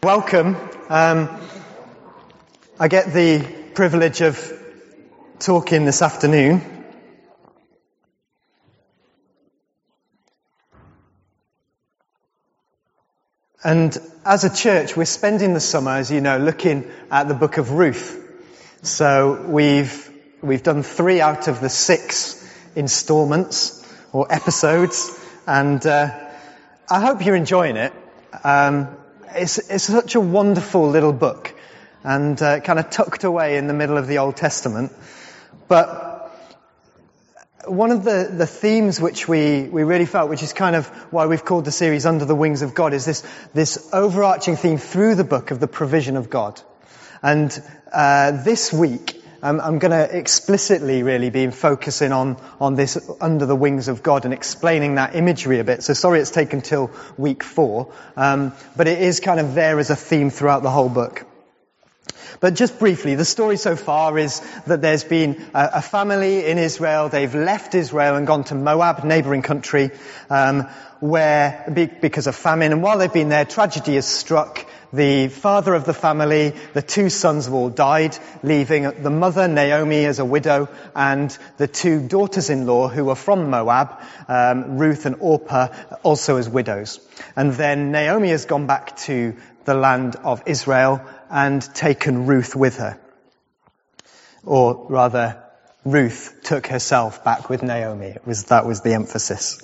Welcome. Um, I get the privilege of talking this afternoon. And as a church, we're spending the summer, as you know, looking at the book of Ruth. So we've, we've done three out of the six installments or episodes, and uh, I hope you're enjoying it. Um, it's, it's such a wonderful little book and uh, kind of tucked away in the middle of the Old Testament. But one of the, the themes which we, we really felt, which is kind of why we've called the series Under the Wings of God, is this, this overarching theme through the book of the provision of God. And uh, this week, um, I'm going to explicitly really be focusing on, on this under the wings of God and explaining that imagery a bit. So sorry it's taken till week four, um, but it is kind of there as a theme throughout the whole book. But just briefly, the story so far is that there's been a, a family in Israel. They've left Israel and gone to Moab, neighboring country, um, where because of famine. And while they've been there, tragedy has struck the father of the family, the two sons have all died, leaving the mother, Naomi, as a widow, and the two daughters-in-law who were from Moab, um, Ruth and Orpah, also as widows. And then Naomi has gone back to the land of Israel and taken Ruth with her. Or rather, Ruth took herself back with Naomi. It was, that was the emphasis.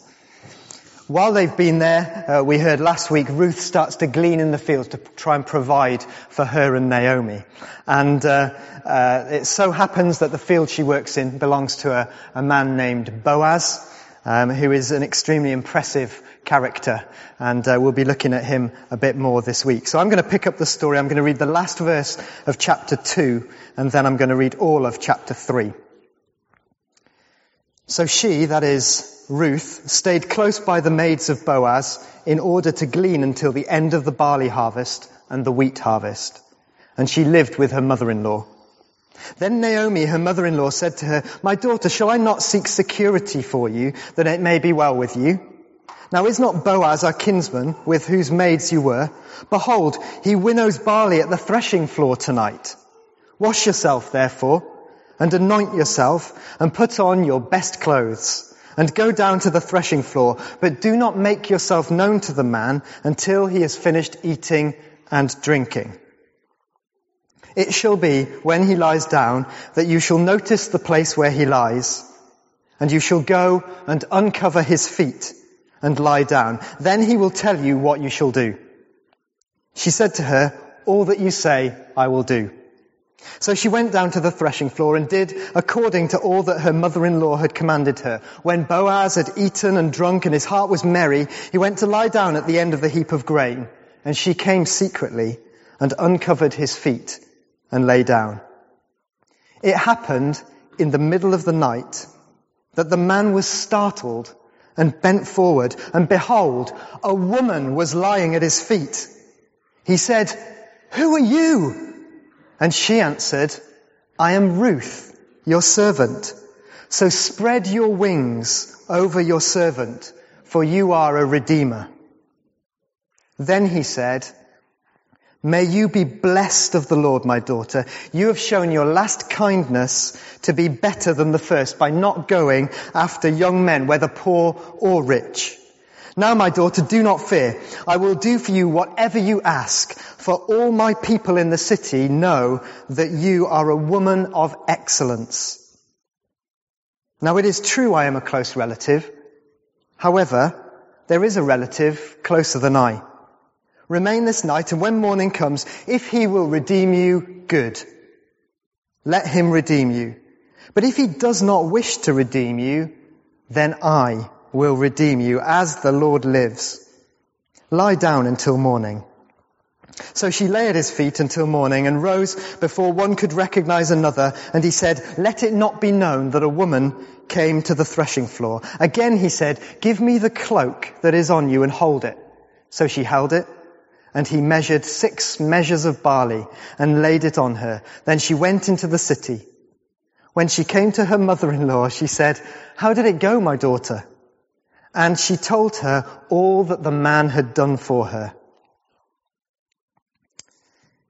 While they've been there, uh, we heard last week, Ruth starts to glean in the fields to try and provide for her and Naomi. And uh, uh, it so happens that the field she works in belongs to a, a man named Boaz, um, who is an extremely impressive character. And uh, we'll be looking at him a bit more this week. So I'm going to pick up the story. I'm going to read the last verse of chapter 2, and then I'm going to read all of chapter 3. So she, that is Ruth, stayed close by the maids of Boaz in order to glean until the end of the barley harvest and the wheat harvest. And she lived with her mother-in-law. Then Naomi, her mother-in-law, said to her, My daughter, shall I not seek security for you, that it may be well with you? Now is not Boaz our kinsman, with whose maids you were? Behold, he winnows barley at the threshing floor tonight. Wash yourself, therefore, and anoint yourself and put on your best clothes and go down to the threshing floor, but do not make yourself known to the man until he has finished eating and drinking. It shall be when he lies down that you shall notice the place where he lies and you shall go and uncover his feet and lie down. Then he will tell you what you shall do. She said to her, all that you say I will do. So she went down to the threshing floor and did according to all that her mother-in-law had commanded her. When Boaz had eaten and drunk and his heart was merry, he went to lie down at the end of the heap of grain. And she came secretly and uncovered his feet and lay down. It happened in the middle of the night that the man was startled and bent forward and behold, a woman was lying at his feet. He said, who are you? And she answered, I am Ruth, your servant. So spread your wings over your servant, for you are a redeemer. Then he said, May you be blessed of the Lord, my daughter. You have shown your last kindness to be better than the first by not going after young men, whether poor or rich. Now, my daughter, do not fear. I will do for you whatever you ask, for all my people in the city know that you are a woman of excellence. Now, it is true I am a close relative. However, there is a relative closer than I. Remain this night, and when morning comes, if he will redeem you, good. Let him redeem you. But if he does not wish to redeem you, then I will redeem you as the Lord lives. Lie down until morning. So she lay at his feet until morning and rose before one could recognize another. And he said, let it not be known that a woman came to the threshing floor. Again he said, give me the cloak that is on you and hold it. So she held it and he measured six measures of barley and laid it on her. Then she went into the city. When she came to her mother-in-law, she said, how did it go, my daughter? And she told her all that the man had done for her.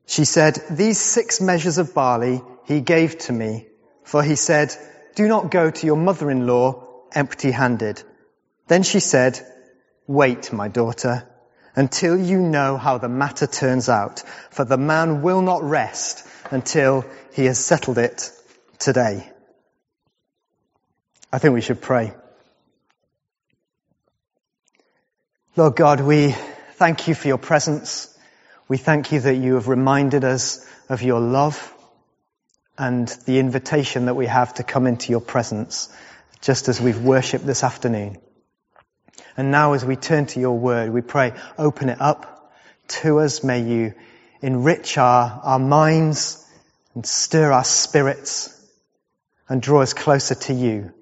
She said, these six measures of barley he gave to me, for he said, do not go to your mother-in-law empty handed. Then she said, wait, my daughter, until you know how the matter turns out, for the man will not rest until he has settled it today. I think we should pray. Lord God, we thank you for your presence. We thank you that you have reminded us of your love and the invitation that we have to come into your presence, just as we've worshipped this afternoon. And now as we turn to your word, we pray, open it up to us. May you enrich our, our minds and stir our spirits and draw us closer to you.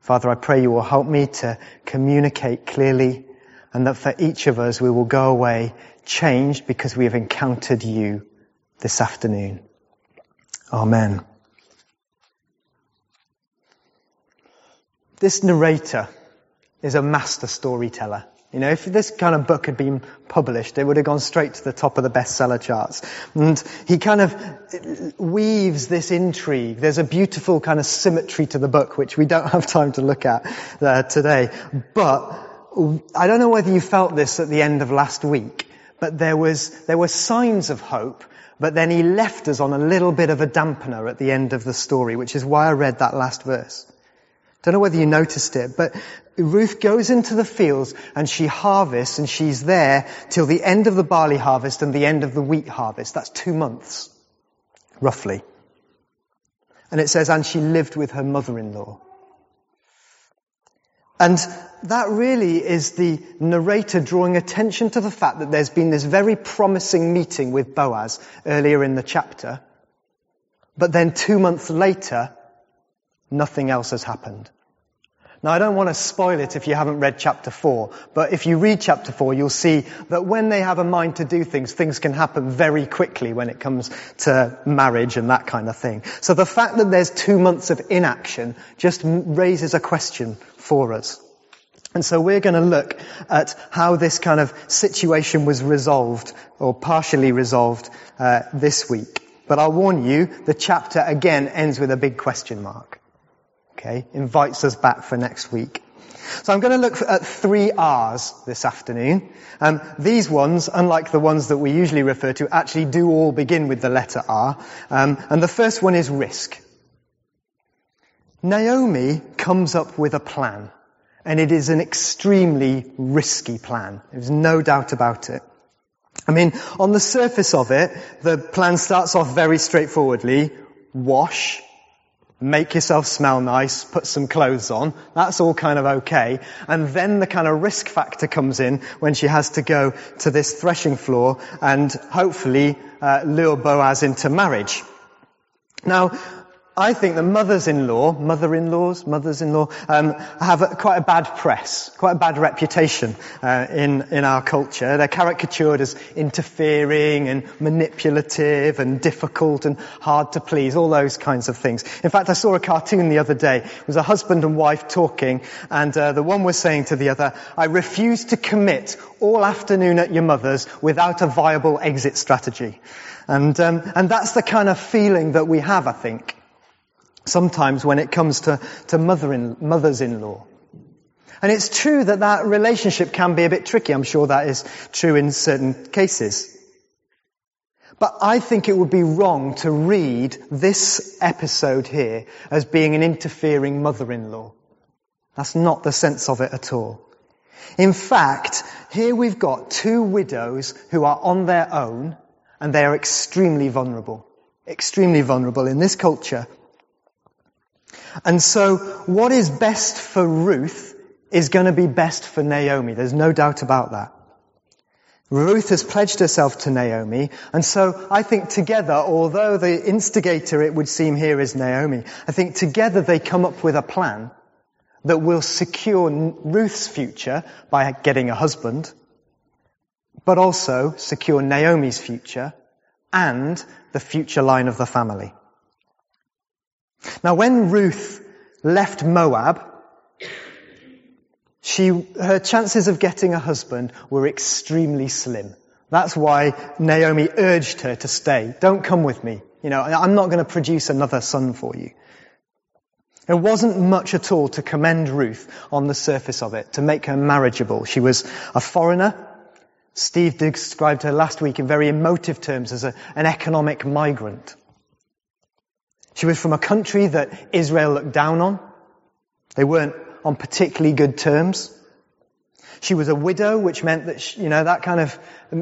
Father, I pray you will help me to communicate clearly and that for each of us we will go away changed because we have encountered you this afternoon. Amen. This narrator is a master storyteller. You know, if this kind of book had been published, it would have gone straight to the top of the bestseller charts. And he kind of weaves this intrigue. There's a beautiful kind of symmetry to the book, which we don't have time to look at uh, today. But I don't know whether you felt this at the end of last week, but there was, there were signs of hope, but then he left us on a little bit of a dampener at the end of the story, which is why I read that last verse. Don't know whether you noticed it, but Ruth goes into the fields and she harvests and she's there till the end of the barley harvest and the end of the wheat harvest. That's two months, roughly. And it says, and she lived with her mother-in-law. And that really is the narrator drawing attention to the fact that there's been this very promising meeting with Boaz earlier in the chapter. But then two months later, nothing else has happened. Now I don't want to spoil it if you haven't read chapter 4, but if you read chapter 4 you'll see that when they have a mind to do things, things can happen very quickly when it comes to marriage and that kind of thing. So the fact that there's two months of inaction just raises a question for us. And so we're going to look at how this kind of situation was resolved or partially resolved uh, this week. But I'll warn you, the chapter again ends with a big question mark. Okay, invites us back for next week. So I'm going to look at three R's this afternoon. Um, these ones, unlike the ones that we usually refer to, actually do all begin with the letter R. Um, and the first one is risk. Naomi comes up with a plan, and it is an extremely risky plan. There's no doubt about it. I mean, on the surface of it, the plan starts off very straightforwardly. Wash, make yourself smell nice, put some clothes on. That's all kind of okay. And then the kind of risk factor comes in when she has to go to this threshing floor and hopefully uh, lure Boaz into marriage. Now, I think the mothers-in-law, mother-in-laws, mothers-in-law, um, have a, quite a bad press, quite a bad reputation uh, in in our culture. They're caricatured as interfering and manipulative and difficult and hard to please, all those kinds of things. In fact, I saw a cartoon the other day. It was a husband and wife talking, and uh, the one was saying to the other, "I refuse to commit all afternoon at your mother's without a viable exit strategy." And um, and that's the kind of feeling that we have, I think sometimes when it comes to, to mother-in, mothers-in-law. And it's true that that relationship can be a bit tricky. I'm sure that is true in certain cases. But I think it would be wrong to read this episode here as being an interfering mother-in-law. That's not the sense of it at all. In fact, here we've got two widows who are on their own and they are extremely vulnerable. Extremely vulnerable in this culture. And so what is best for Ruth is going to be best for Naomi. There's no doubt about that. Ruth has pledged herself to Naomi, and so I think together, although the instigator it would seem here is Naomi, I think together they come up with a plan that will secure Ruth's future by getting a husband, but also secure Naomi's future and the future line of the family. Now when Ruth left Moab, she, her chances of getting a husband were extremely slim. That's why Naomi urged her to stay. Don't come with me. You know, I'm not going to produce another son for you. There wasn't much at all to commend Ruth on the surface of it, to make her marriageable. She was a foreigner. Steve described her last week in very emotive terms as a, an economic migrant. She was from a country that Israel looked down on. They weren't on particularly good terms. She was a widow, which meant that, she, you know, that kind of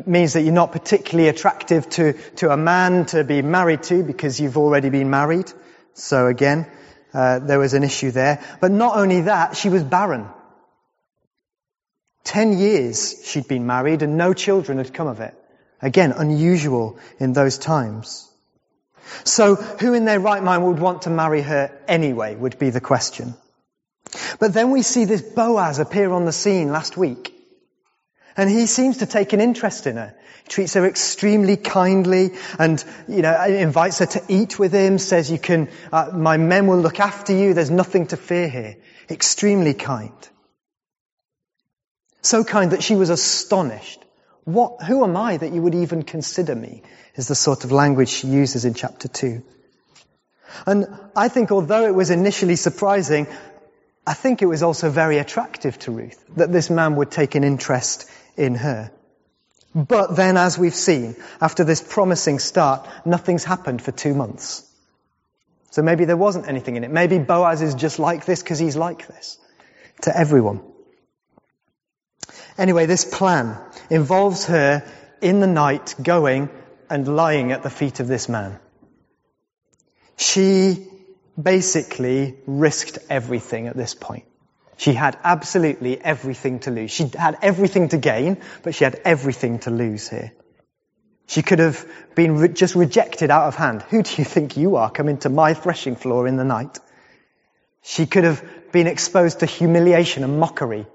means that you're not particularly attractive to, to a man to be married to because you've already been married. So again, uh, there was an issue there. But not only that, she was barren. Ten years she'd been married and no children had come of it. Again, unusual in those times. So who in their right mind would want to marry her anyway would be the question. But then we see this Boaz appear on the scene last week. And he seems to take an interest in her. He treats her extremely kindly and, you know, invites her to eat with him, says you can, uh, my men will look after you, there's nothing to fear here. Extremely kind. So kind that she was astonished. What, who am I that you would even consider me? Is the sort of language she uses in chapter 2. And I think although it was initially surprising, I think it was also very attractive to Ruth that this man would take an interest in her. But then, as we've seen, after this promising start, nothing's happened for two months. So maybe there wasn't anything in it. Maybe Boaz is just like this because he's like this to everyone. Anyway, this plan involves her in the night going and lying at the feet of this man. She basically risked everything at this point. She had absolutely everything to lose. She had everything to gain, but she had everything to lose here. She could have been re- just rejected out of hand. Who do you think you are coming to my threshing floor in the night? She could have been exposed to humiliation and mockery.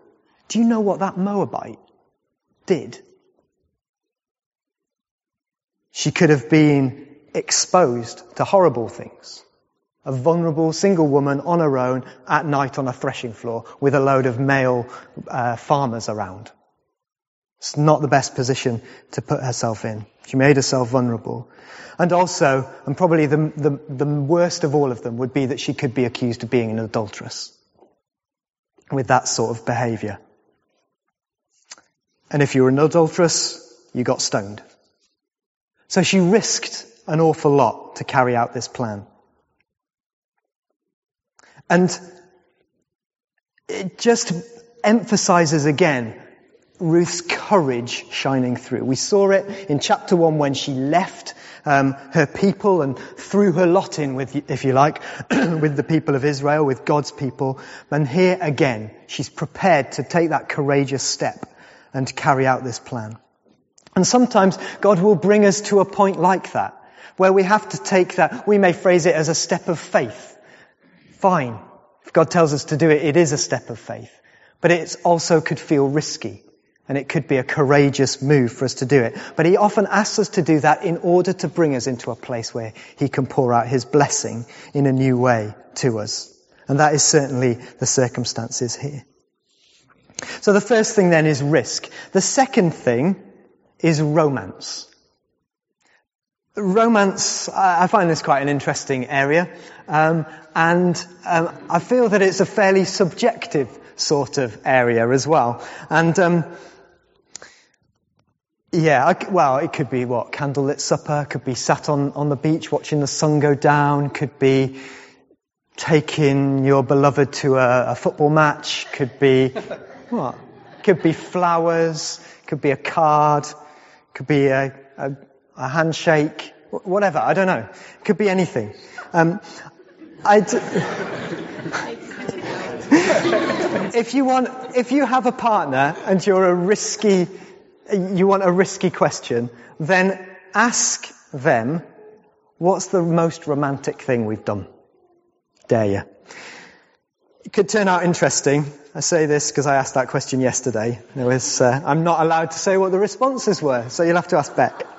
Do you know what that Moabite did? She could have been exposed to horrible things a vulnerable single woman on her own at night on a threshing floor with a load of male uh, farmers around. It's not the best position to put herself in. She made herself vulnerable. And also, and probably the, the, the worst of all of them would be that she could be accused of being an adulteress with that sort of behavior. And if you were an adulteress, you got stoned. So she risked an awful lot to carry out this plan. And it just emphasizes again Ruth's courage shining through. We saw it in chapter one when she left um, her people and threw her lot in with, if you like, with the people of Israel, with God's people. And here again, she's prepared to take that courageous step and carry out this plan. And sometimes God will bring us to a point like that, where we have to take that, we may phrase it as a step of faith fine. If God tells us to do it, it is a step of faith. But it also could feel risky. And it could be a courageous move for us to do it. But he often asks us to do that in order to bring us into a place where he can pour out his blessing in a new way to us. And that is certainly the circumstances here. So the first thing then is risk. The second thing is romance. Romance, I find this quite an interesting area. Um, and um, I feel that it's a fairly subjective sort of area as well. And um, yeah, I, well, it could be what candlelit supper, could be sat on on the beach watching the sun go down, could be taking your beloved to a, a football match, could be what? Could be flowers, could be a card, could be a, a, a handshake, whatever. I don't know. Could be anything. Um, if you want, if you have a partner and you're a risky, you want a risky question, then ask them, what's the most romantic thing we've done? Dare you? It could turn out interesting. I say this because I asked that question yesterday. There was, uh, I'm not allowed to say what the responses were, so you'll have to ask Beck.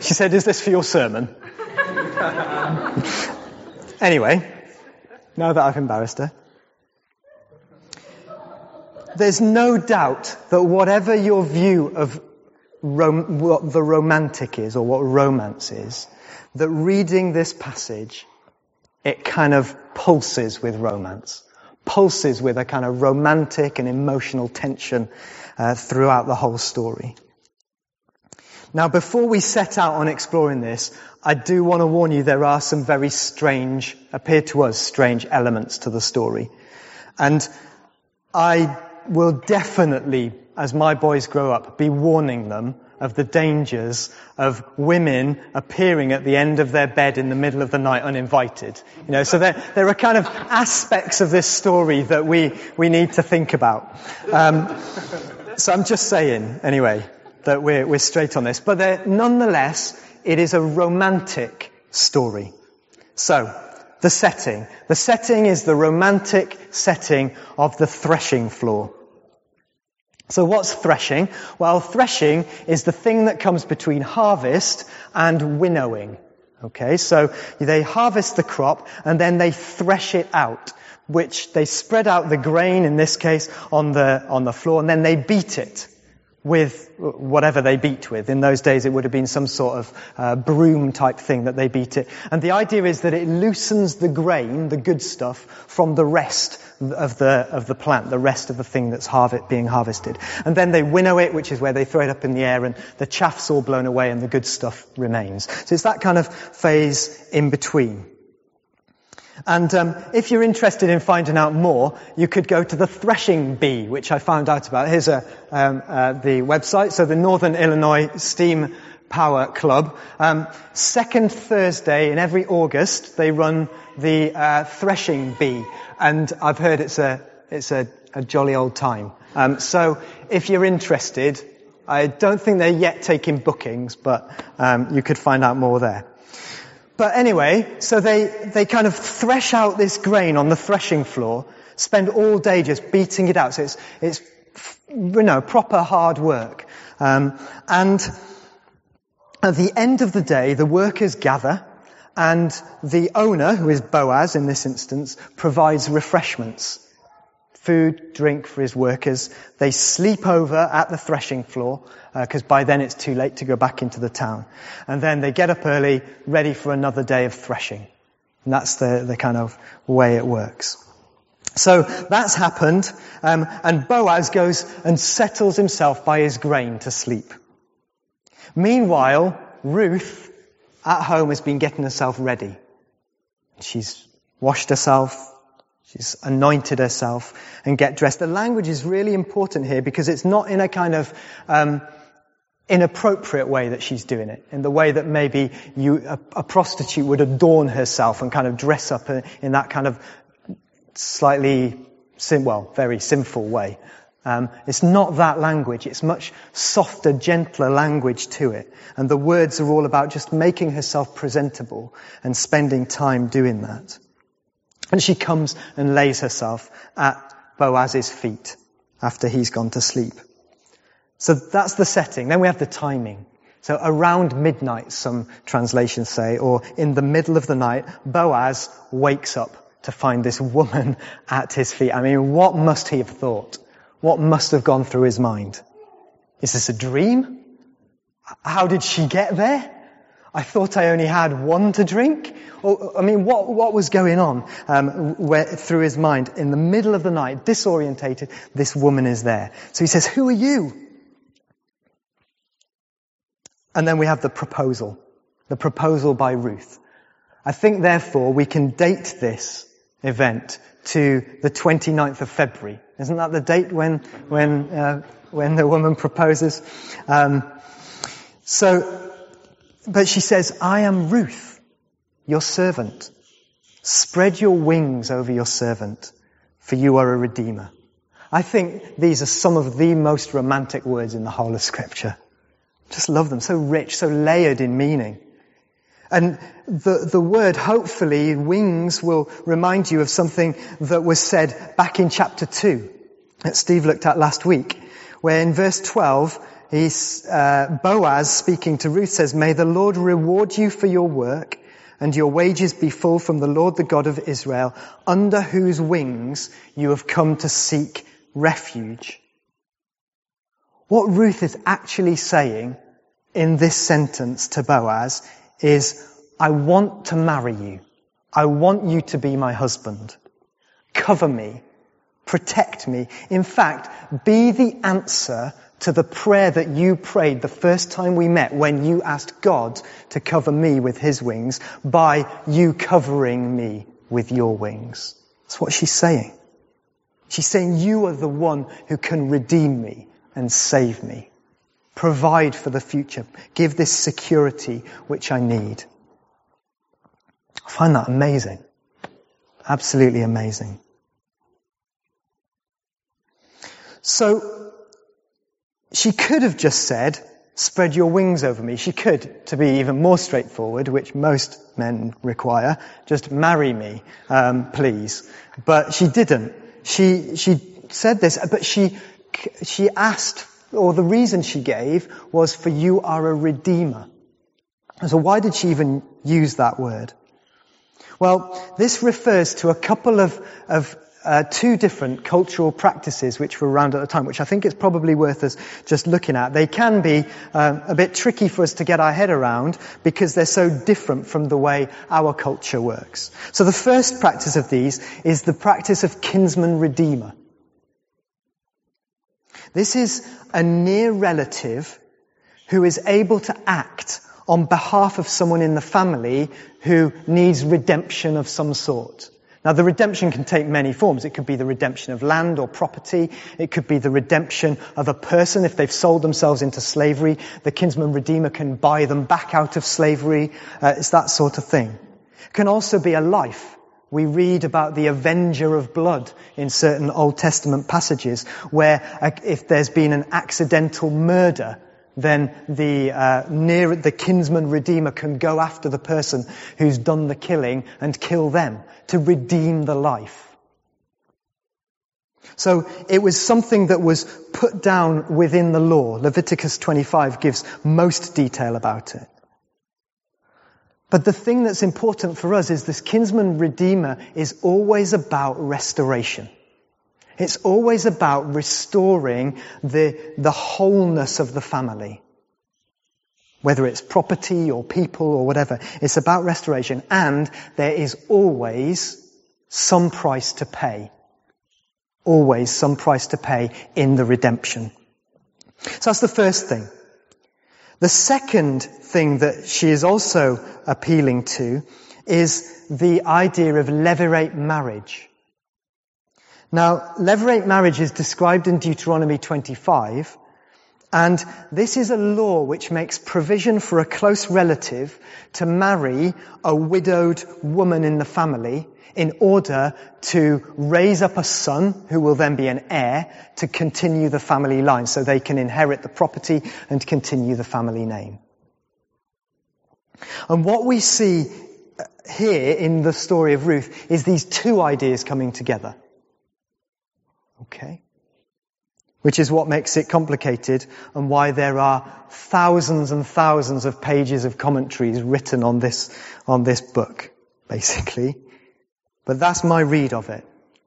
She said, is this for your sermon? Anyway, now that I've embarrassed her, there's no doubt that whatever your view of rom- what the romantic is or what romance is, that reading this passage, it kind of pulses with romance, pulses with a kind of romantic and emotional tension uh, throughout the whole story. Now, before we set out on exploring this, I do want to warn you there are some very strange, appear to us strange elements to the story. And I will definitely, as my boys grow up, be warning them of the dangers of women appearing at the end of their bed in the middle of the night uninvited. You know, so there, there are kind of aspects of this story that we, we need to think about. Um, so I'm just saying, anyway, that we're, we're straight on this. But nonetheless, it is a romantic story. So, the setting. The setting is the romantic setting of the threshing floor. So what's threshing? Well, threshing is the thing that comes between harvest and winnowing. Okay, so they harvest the crop and then they thresh it out, which they spread out the grain, in this case, on the, on the floor, and then they beat it with whatever they beat with. In those days, it would have been some sort of uh, broom type thing that they beat it. And the idea is that it loosens the grain, the good stuff, from the rest of the of the plant, the rest of the thing that's harvest, being harvested. And then they winnow it, which is where they throw it up in the air, and the chaff's all blown away, and the good stuff remains. So it's that kind of phase in between. And um, if you're interested in finding out more, you could go to the threshing bee, which I found out about. Here's a, um, uh, the website. So the Northern Illinois Steam Power Club. Um, second Thursday in every August, they run the uh, threshing bee, and I've heard it's a it's a, a jolly old time. Um, so if you're interested, I don't think they're yet taking bookings, but um, you could find out more there. But anyway, so they, they kind of thresh out this grain on the threshing floor, spend all day just beating it out. So it's, it's you know, proper hard work. Um, and at the end of the day, the workers gather, and the owner, who is Boaz in this instance, provides refreshments. Food, drink for his workers. They sleep over at the threshing floor, because uh, by then it's too late to go back into the town. And then they get up early, ready for another day of threshing. And that's the, the kind of way it works. So that's happened, um, and Boaz goes and settles himself by his grain to sleep. Meanwhile, Ruth at home has been getting herself ready. She's washed herself, She's anointed herself and get dressed. The language is really important here because it's not in a kind of um, inappropriate way that she's doing it, in the way that maybe you, a, a, prostitute would adorn herself and kind of dress up in that kind of slightly, well, very sinful way. Um, it's not that language. It's much softer, gentler language to it. And the words are all about just making herself presentable and spending time doing that. And she comes and lays herself at Boaz's feet after he's gone to sleep. So that's the setting. Then we have the timing. So around midnight, some translations say, or in the middle of the night, Boaz wakes up to find this woman at his feet. I mean, what must he have thought? What must have gone through his mind? Is this a dream? How did she get there? I thought I only had one to drink. Or, I mean, what, what was going on um, where, through his mind? In the middle of the night, disorientated, this woman is there. So he says, Who are you? And then we have the proposal, the proposal by Ruth. I think therefore we can date this event to the 29th of February. Isn't that the date when, when, uh, when the woman proposes? Um, so, but she says, I am Ruth, your servant. Spread your wings over your servant, for you are a redeemer. I think these are some of the most romantic words in the whole of scripture. Just love them. So rich, so layered in meaning. And the, the word, hopefully, wings will remind you of something that was said back in chapter 2 that Steve looked at last week, where in verse 12, he's, uh, Boaz speaking to Ruth says, May the Lord reward you for your work and your wages be full from the Lord the God of Israel, under whose wings you have come to seek refuge. What Ruth is actually saying in this sentence to Boaz is, I want to marry you. I want you to be my husband. Cover me. Protect me. In fact, be the answer to the prayer that you prayed the first time we met when you asked God to cover me with his wings by you covering me with your wings. That's what she's saying. She's saying you are the one who can redeem me and save me. Provide for the future. Give this security which I need. I find that amazing. Absolutely amazing. So, she could have just said, spread your wings over me. She could, to be even more straightforward, which most men require, just marry me, um, please. But she didn't. She, she said this, but she she asked, or the reason she gave was for you are a redeemer. So why did she even use that word? Well, this refers to a couple of, of uh, two different cultural practices which were around at the time, which I think it's probably worth us just looking at. They can be uh, a bit tricky for us to get our head around because they're so different from the way our culture works. So the first practice of these is the practice of kinsman redeemer. This is a near relative who is able to act on behalf of someone in the family who needs redemption of some sort. Now the redemption can take many forms. It could be the redemption of land or property. It could be the redemption of a person if they've sold themselves into slavery. The kinsman redeemer can buy them back out of slavery. Uh, it's that sort of thing. It can also be a life. We read about the avenger of blood in certain Old Testament passages where uh, if there's been an accidental murder, then the uh, near the kinsman redeemer can go after the person who's done the killing and kill them to redeem the life. So it was something that was put down within the law. Leviticus 25 gives most detail about it. But the thing that's important for us is this kinsman redeemer is always about restoration. It's always about restoring the, the wholeness of the family. Whether it's property or people or whatever. It's about restoration and there is always some price to pay. Always some price to pay in the redemption. So that's the first thing. The second thing that she is also appealing to is the idea of levirate marriage. Now, levirate marriage is described in Deuteronomy 25, and this is a law which makes provision for a close relative to marry a widowed woman in the family in order to raise up a son who will then be an heir to continue the family line so they can inherit the property and continue the family name. And what we see uh, here in the story of Ruth is these two ideas coming together. Okay? Which is what makes it complicated and why there are thousands and thousands of pages of commentaries written on this, on this book, basically. But that's my read of it.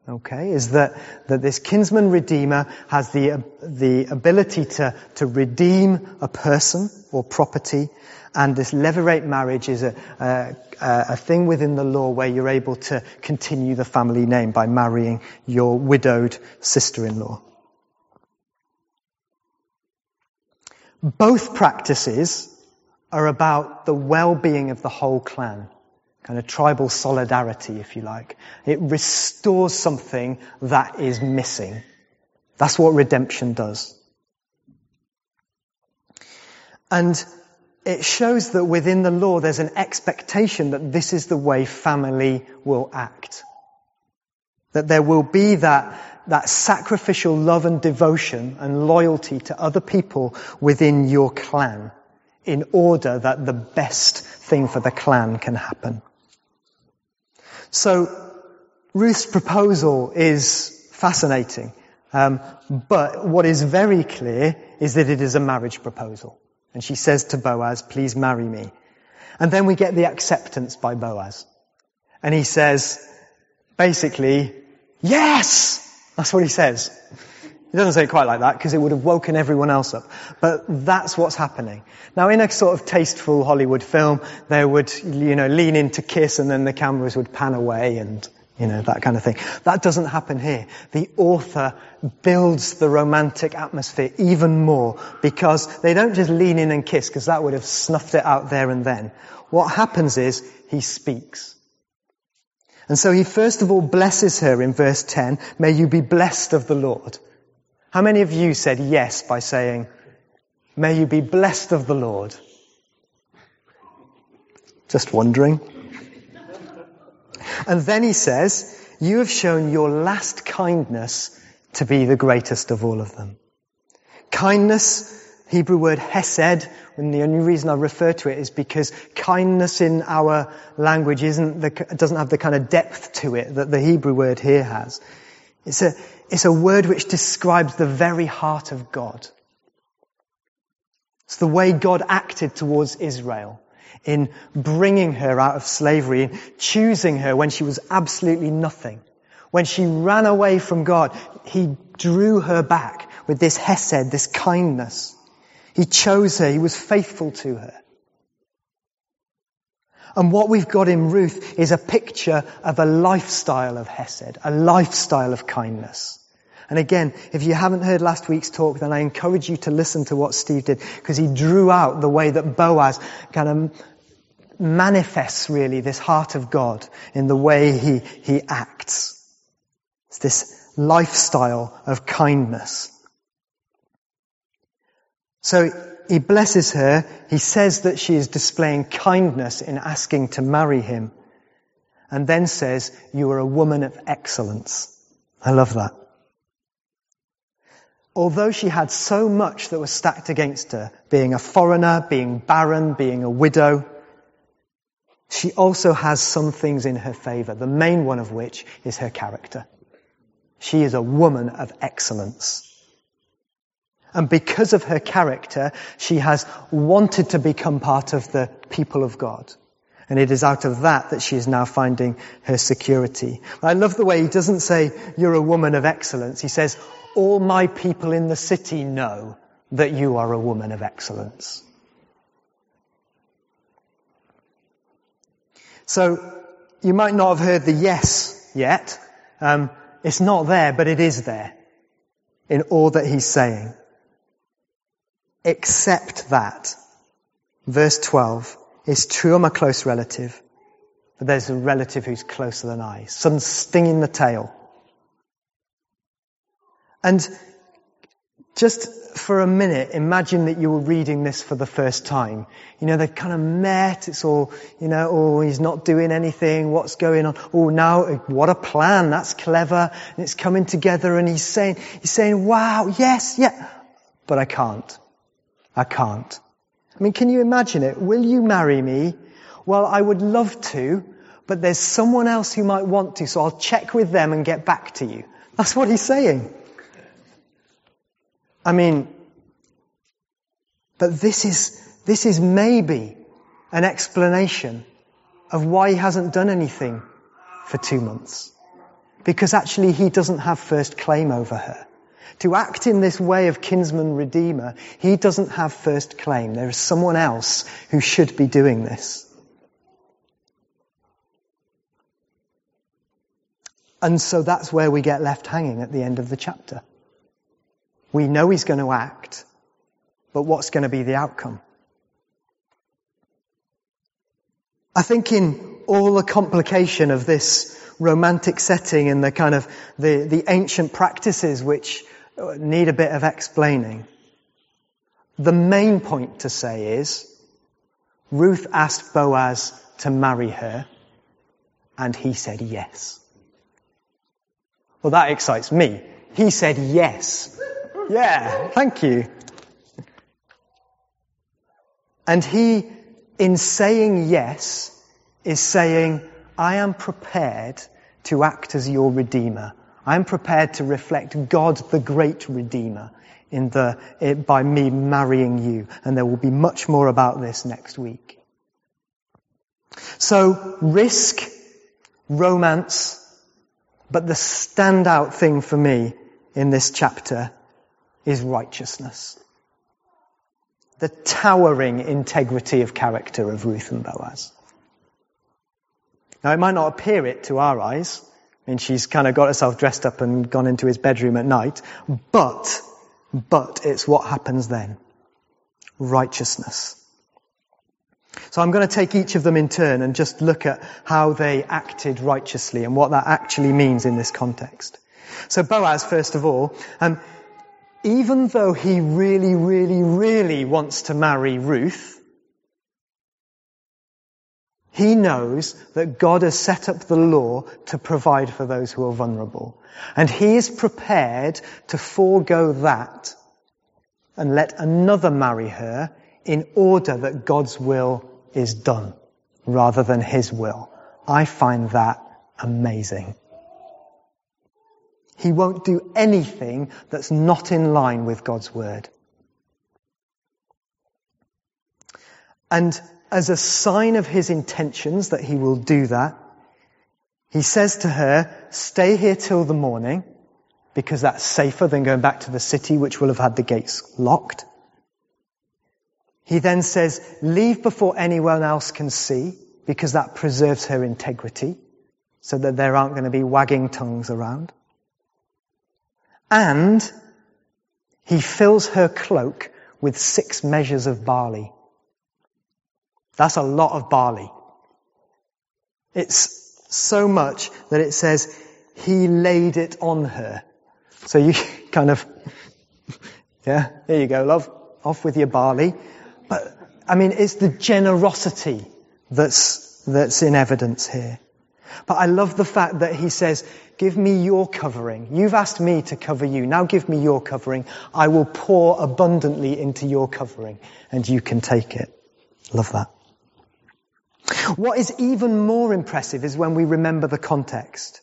Okay, is that, that this kinsman redeemer has the, the ability to, to redeem a person or property, and this levirate marriage is a, a, a thing within the law where you're able to continue the family name by marrying your widowed sister-in-law. Both practices are about the well-being of the whole clan kind of tribal solidarity, if you like. It restores something that is missing. That's what redemption does. And it shows that within the law there's an expectation that this is the way family will act. That there will be that, that sacrificial love and devotion and loyalty to other people within your clan in order that the best thing for the clan can happen. So Ruth's proposal is fascinating. Um, but what is very clear is that it is a marriage proposal. And she says to Boaz, please marry me. And then we get the acceptance by Boaz. And he says, basically, yes! That's what he says. He doesn't say it quite like that because it would have woken everyone else up. But that's what's happening. Now in a sort of tasteful Hollywood film, they would, you know, lean in to kiss and then the cameras would pan away and, you know, that kind of thing. That doesn't happen here. The author builds the romantic atmosphere even more because they don't just lean in and kiss because that would have snuffed it out there and then. What happens is he speaks. And so he first of all blesses her in verse 10, may you be blessed of the Lord. How many of you said yes by saying, May you be blessed of the Lord? Just wondering. And then he says, You have shown your last kindness to be the greatest of all of them. Kindness, Hebrew word hesed, and the only reason I refer to it is because kindness in our language isn't the, doesn't have the kind of depth to it that the Hebrew word here has. It's a, it's a word which describes the very heart of God. It's the way God acted towards Israel in bringing her out of slavery, in choosing her when she was absolutely nothing. When she ran away from God, He drew her back with this hesed, this kindness. He chose her. He was faithful to her. And what we've got in Ruth is a picture of a lifestyle of Hesed, a lifestyle of kindness. And again, if you haven't heard last week's talk, then I encourage you to listen to what Steve did, because he drew out the way that Boaz kind of manifests really this heart of God in the way he, he acts. It's this lifestyle of kindness. So he blesses her. He says that she is displaying kindness in asking to marry him. And then says, you are a woman of excellence. I love that. Although she had so much that was stacked against her, being a foreigner, being barren, being a widow, she also has some things in her favor, the main one of which is her character. She is a woman of excellence. And because of her character, she has wanted to become part of the people of God. And it is out of that that she is now finding her security. I love the way he doesn't say, you're a woman of excellence. He says, all my people in the city know that you are a woman of excellence. So, you might not have heard the yes yet. Um, it's not there, but it is there in all that he's saying except that, verse 12, is true I'm a close relative, but there's a relative who's closer than I. Some sting in the tail. And just for a minute, imagine that you were reading this for the first time. You know, they've kind of met, it's all, you know, oh, he's not doing anything, what's going on? Oh, now, what a plan, that's clever, and it's coming together, and he's saying, he's saying, wow, yes, yeah, but I can't. I can't. I mean, can you imagine it? Will you marry me? Well, I would love to, but there's someone else who might want to, so I'll check with them and get back to you. That's what he's saying. I mean, but this is, this is maybe an explanation of why he hasn't done anything for two months. Because actually he doesn't have first claim over her. To act in this way of kinsman redeemer, he doesn't have first claim. There is someone else who should be doing this. And so that's where we get left hanging at the end of the chapter. We know he's going to act, but what's going to be the outcome? I think in all the complication of this romantic setting and the kind of the, the ancient practices which uh, need a bit of explaining. The main point to say is, Ruth asked Boaz to marry her, and he said yes. Well, that excites me. He said yes. Yeah, thank you. And he, in saying yes, is saying, I am prepared to act as your redeemer. I'm prepared to reflect God, the great Redeemer, in the, it, by me marrying you. And there will be much more about this next week. So, risk, romance, but the standout thing for me in this chapter is righteousness. The towering integrity of character of Ruth and Boaz. Now, it might not appear it to our eyes. I mean, she's kind of got herself dressed up and gone into his bedroom at night. But, but it's what happens then. Righteousness. So I'm going to take each of them in turn and just look at how they acted righteously and what that actually means in this context. So Boaz, first of all, um, even though he really, really, really wants to marry Ruth, he knows that God has set up the law to provide for those who are vulnerable. And he is prepared to forego that and let another marry her in order that God's will is done rather than his will. I find that amazing. He won't do anything that's not in line with God's word. And as a sign of his intentions that he will do that, he says to her, stay here till the morning because that's safer than going back to the city which will have had the gates locked. He then says, leave before anyone else can see, because that preserves her integrity, so that there aren't going to be wagging tongues around. And he fills her cloak with six measures of barley. That's a lot of barley. It's so much that it says he laid it on her. So you kind of, yeah, there you go, love. Off with your barley. But, I mean, it's the generosity that's, that's in evidence here. But I love the fact that he says, give me your covering. You've asked me to cover you. Now give me your covering. I will pour abundantly into your covering and you can take it. Love that. What is even more impressive is when we remember the context.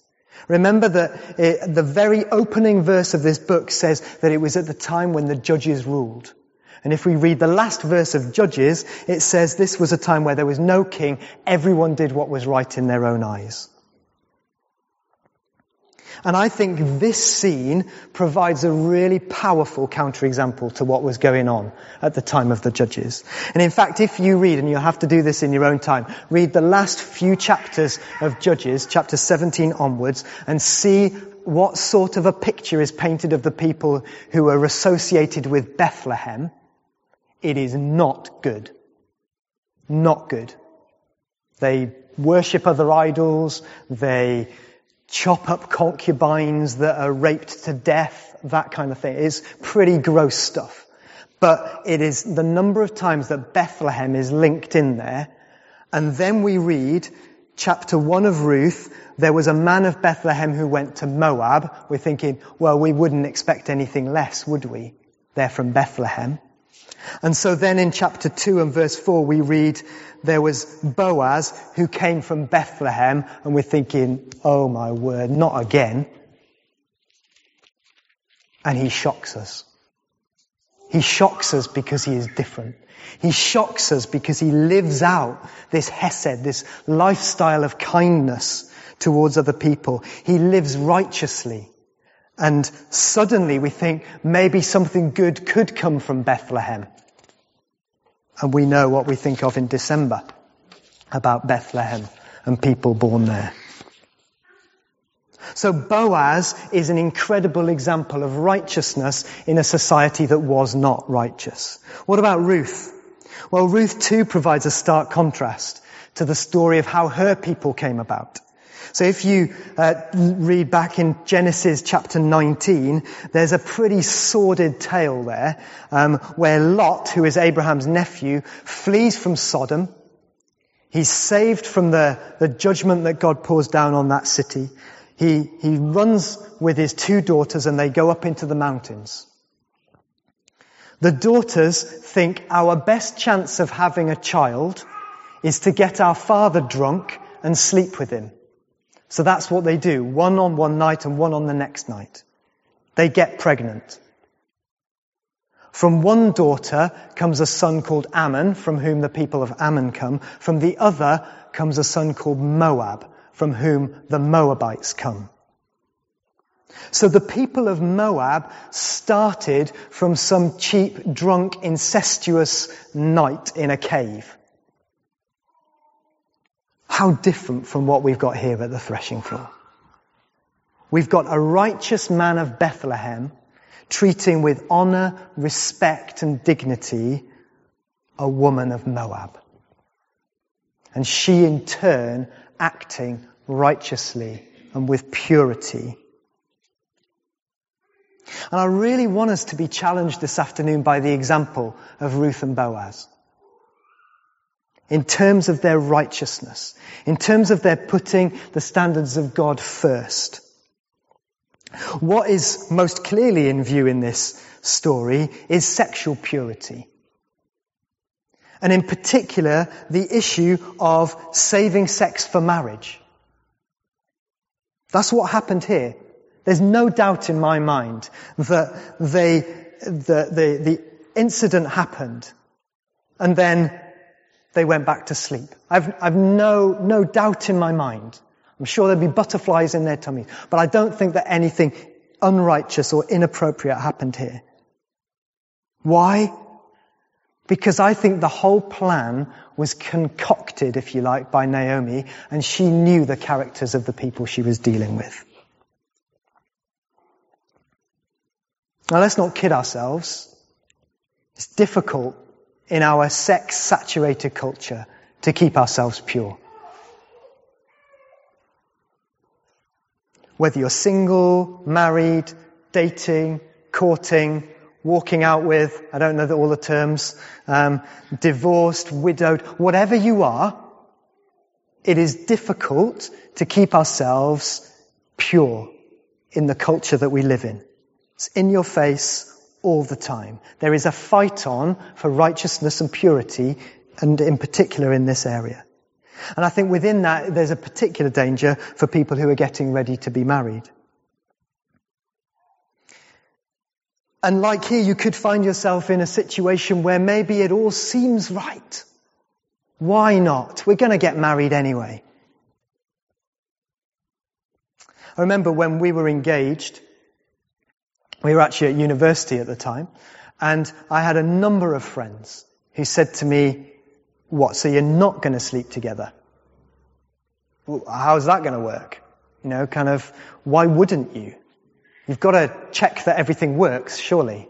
Remember that it, the very opening verse of this book says that it was at the time when the judges ruled. And if we read the last verse of Judges, it says this was a time where there was no king. Everyone did what was right in their own eyes. And I think this scene provides a really powerful counterexample to what was going on at the time of the judges. And in fact, if you read, and you'll have to do this in your own time, read the last few chapters of Judges, chapter 17 onwards, and see what sort of a picture is painted of the people who are associated with Bethlehem it is not good. Not good. They worship other idols. They chop up concubines that are raped to death. That kind of thing. It's pretty gross stuff. But it is the number of times that Bethlehem is linked in there. And then we read chapter 1 of Ruth, there was a man of Bethlehem who went to Moab. We're thinking, well, we wouldn't expect anything less, would we? They're from Bethlehem. And so then in chapter 2 and verse 4 we read, there was Boaz who came from Bethlehem and we're thinking, oh my word, not again. And he shocks us. He shocks us because he is different. He shocks us because he lives out this hesed, this lifestyle of kindness towards other people. He lives righteously. And suddenly we think maybe something good could come from Bethlehem. And we know what we think of in December about Bethlehem and people born there. So Boaz is an incredible example of righteousness in a society that was not righteous. What about Ruth? Well, Ruth too provides a stark contrast to the story of how her people came about. So if you uh, read back in Genesis chapter 19, there's a pretty sordid tale there um, where Lot, who is Abraham's nephew, flees from Sodom. He's saved from the, the judgment that God pours down on that city. He, he runs with his two daughters and they go up into the mountains. The daughters think our best chance of having a child is to get our father drunk and sleep with him. So that's what they do, one on one night and one on the next night. They get pregnant. From one daughter comes a son called Ammon, from whom the people of Ammon come. From the other comes a son called Moab, from whom the Moabites come. So the people of Moab started from some cheap, drunk, incestuous night in a cave. How different from what we've got here at the threshing floor. We've got a righteous man of Bethlehem treating with honor, respect, and dignity a woman of Moab. And she in turn acting righteously and with purity. And I really want us to be challenged this afternoon by the example of Ruth and Boaz. In terms of their righteousness, in terms of their putting the standards of God first. What is most clearly in view in this story is sexual purity. And in particular, the issue of saving sex for marriage. That's what happened here. There's no doubt in my mind that they, the, the, the incident happened and then they went back to sleep. I've, I've no, no doubt in my mind. I'm sure there'd be butterflies in their tummies, but I don't think that anything unrighteous or inappropriate happened here. Why? Because I think the whole plan was concocted, if you like, by Naomi, and she knew the characters of the people she was dealing with. Now let's not kid ourselves. It's difficult in our sex saturated culture to keep ourselves pure. Whether you're single, married, dating, courting, walking out with, I don't know all the terms, um, divorced, widowed, whatever you are, it is difficult to keep ourselves pure in the culture that we live in. It's in your face all the time. There is a fight on for righteousness and purity, and in particular in this area. And I think within that, there's a particular danger for people who are getting ready to be married. And like here, you could find yourself in a situation where maybe it all seems right. Why not? We're going to get married anyway. I remember when we were engaged, we were actually at university at the time, and I had a number of friends who said to me, what, so you're not going to sleep together? Well, how's that going to work? You know, kind of, why wouldn't you? You've got to check that everything works, surely.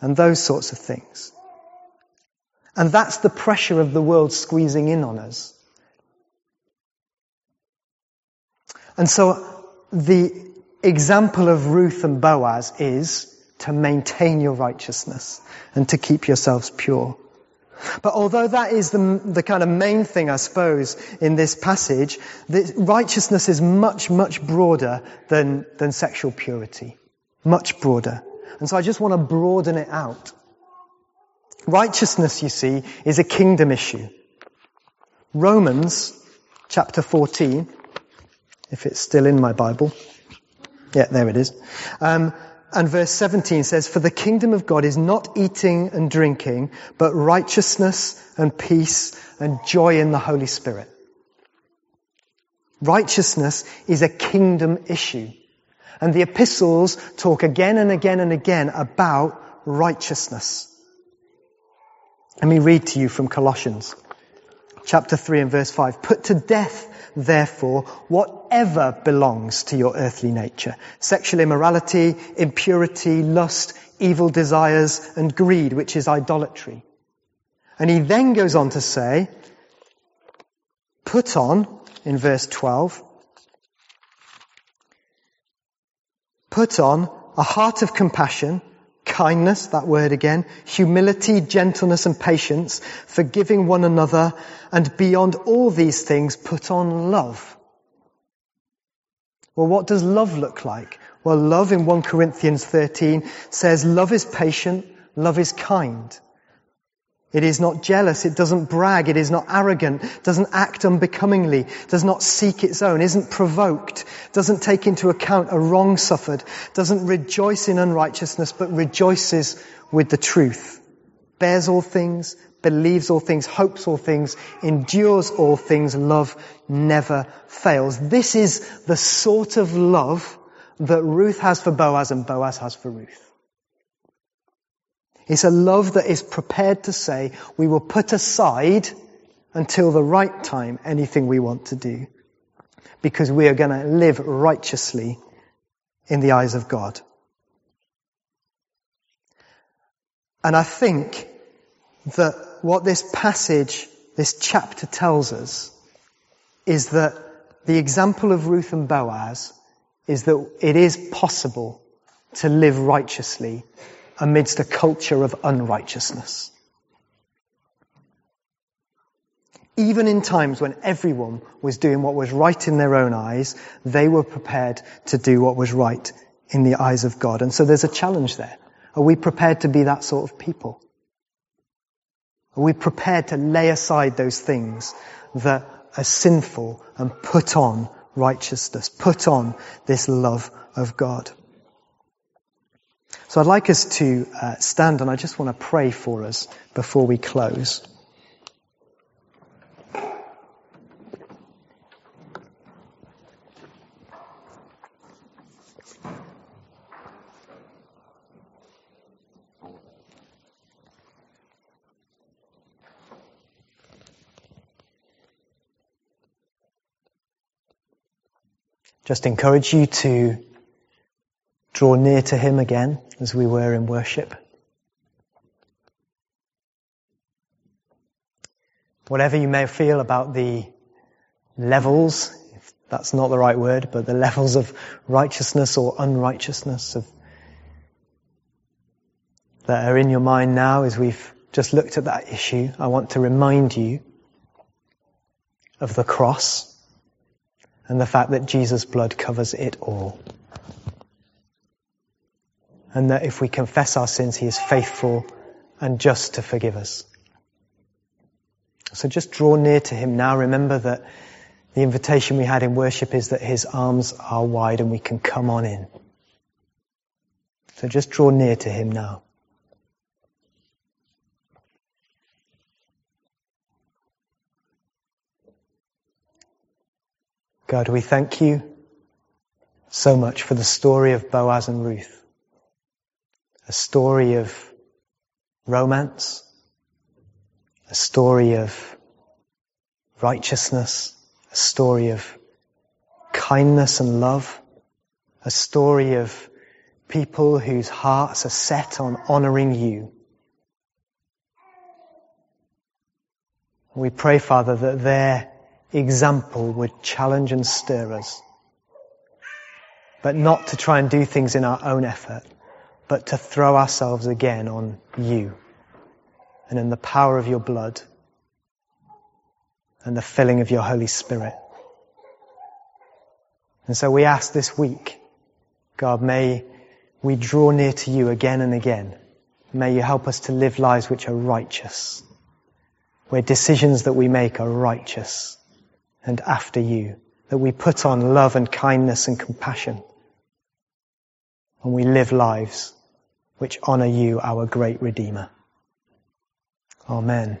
And those sorts of things. And that's the pressure of the world squeezing in on us. And so the example of Ruth and Boaz is to maintain your righteousness and to keep yourselves pure. But although that is the, the kind of main thing, I suppose, in this passage, the righteousness is much, much broader than, than sexual purity. Much broader. And so I just want to broaden it out. Righteousness, you see, is a kingdom issue. Romans chapter 14, if it's still in my Bible. Yeah, there it is. Um, and verse 17 says, For the kingdom of God is not eating and drinking, but righteousness and peace and joy in the Holy Spirit. Righteousness is a kingdom issue. And the epistles talk again and again and again about righteousness. Let me read to you from Colossians chapter 3 and verse 5. Put to death therefore, whatever belongs to your earthly nature. Sexual immorality, impurity, lust, evil desires, and greed, which is idolatry. And he then goes on to say, put on, in verse 12, put on a heart of compassion, kindness, that word again, humility, gentleness and patience, forgiving one another, and beyond all these things put on love. Well, what does love look like? Well, love in 1 Corinthians 13 says love is patient, love is kind. It is not jealous, it doesn't brag, it is not arrogant, doesn't act unbecomingly, does not seek its own, isn't provoked, doesn't take into account a wrong suffered, doesn't rejoice in unrighteousness, but rejoices with the truth, bears all things, believes all things, hopes all things, endures all things, love never fails. This is the sort of love that Ruth has for Boaz and Boaz has for Ruth. It's a love that is prepared to say, we will put aside until the right time anything we want to do because we are going to live righteously in the eyes of God. And I think that what this passage, this chapter tells us is that the example of Ruth and Boaz is that it is possible to live righteously amidst a culture of unrighteousness. Even in times when everyone was doing what was right in their own eyes, they were prepared to do what was right in the eyes of God. And so there's a challenge there. Are we prepared to be that sort of people? Are we prepared to lay aside those things that are sinful and put on righteousness, put on this love of God? So I'd like us to uh, stand and I just want to pray for us before we close. Just encourage you to draw near to Him again as we were in worship. Whatever you may feel about the levels, if that's not the right word, but the levels of righteousness or unrighteousness of, that are in your mind now as we've just looked at that issue, I want to remind you of the cross and the fact that Jesus' blood covers it all. And that if we confess our sins, He is faithful and just to forgive us. So just draw near to Him now. Remember that the invitation we had in worship is that His arms are wide and we can come on in. So just draw near to Him now. God, we thank you so much for the story of Boaz and Ruth. A story of romance, a story of righteousness, a story of kindness and love, a story of people whose hearts are set on honoring you. We pray, Father, that their example would challenge and stir us. But not to try and do things in our own effort, but to throw ourselves again on you and in the power of your blood and the filling of your Holy Spirit. And so we ask this week, God, may we draw near to you again and again. May you help us to live lives which are righteous, where decisions that we make are righteous and after you, that we put on love and kindness and compassion, and we live lives which honor you, our great Redeemer. Amen.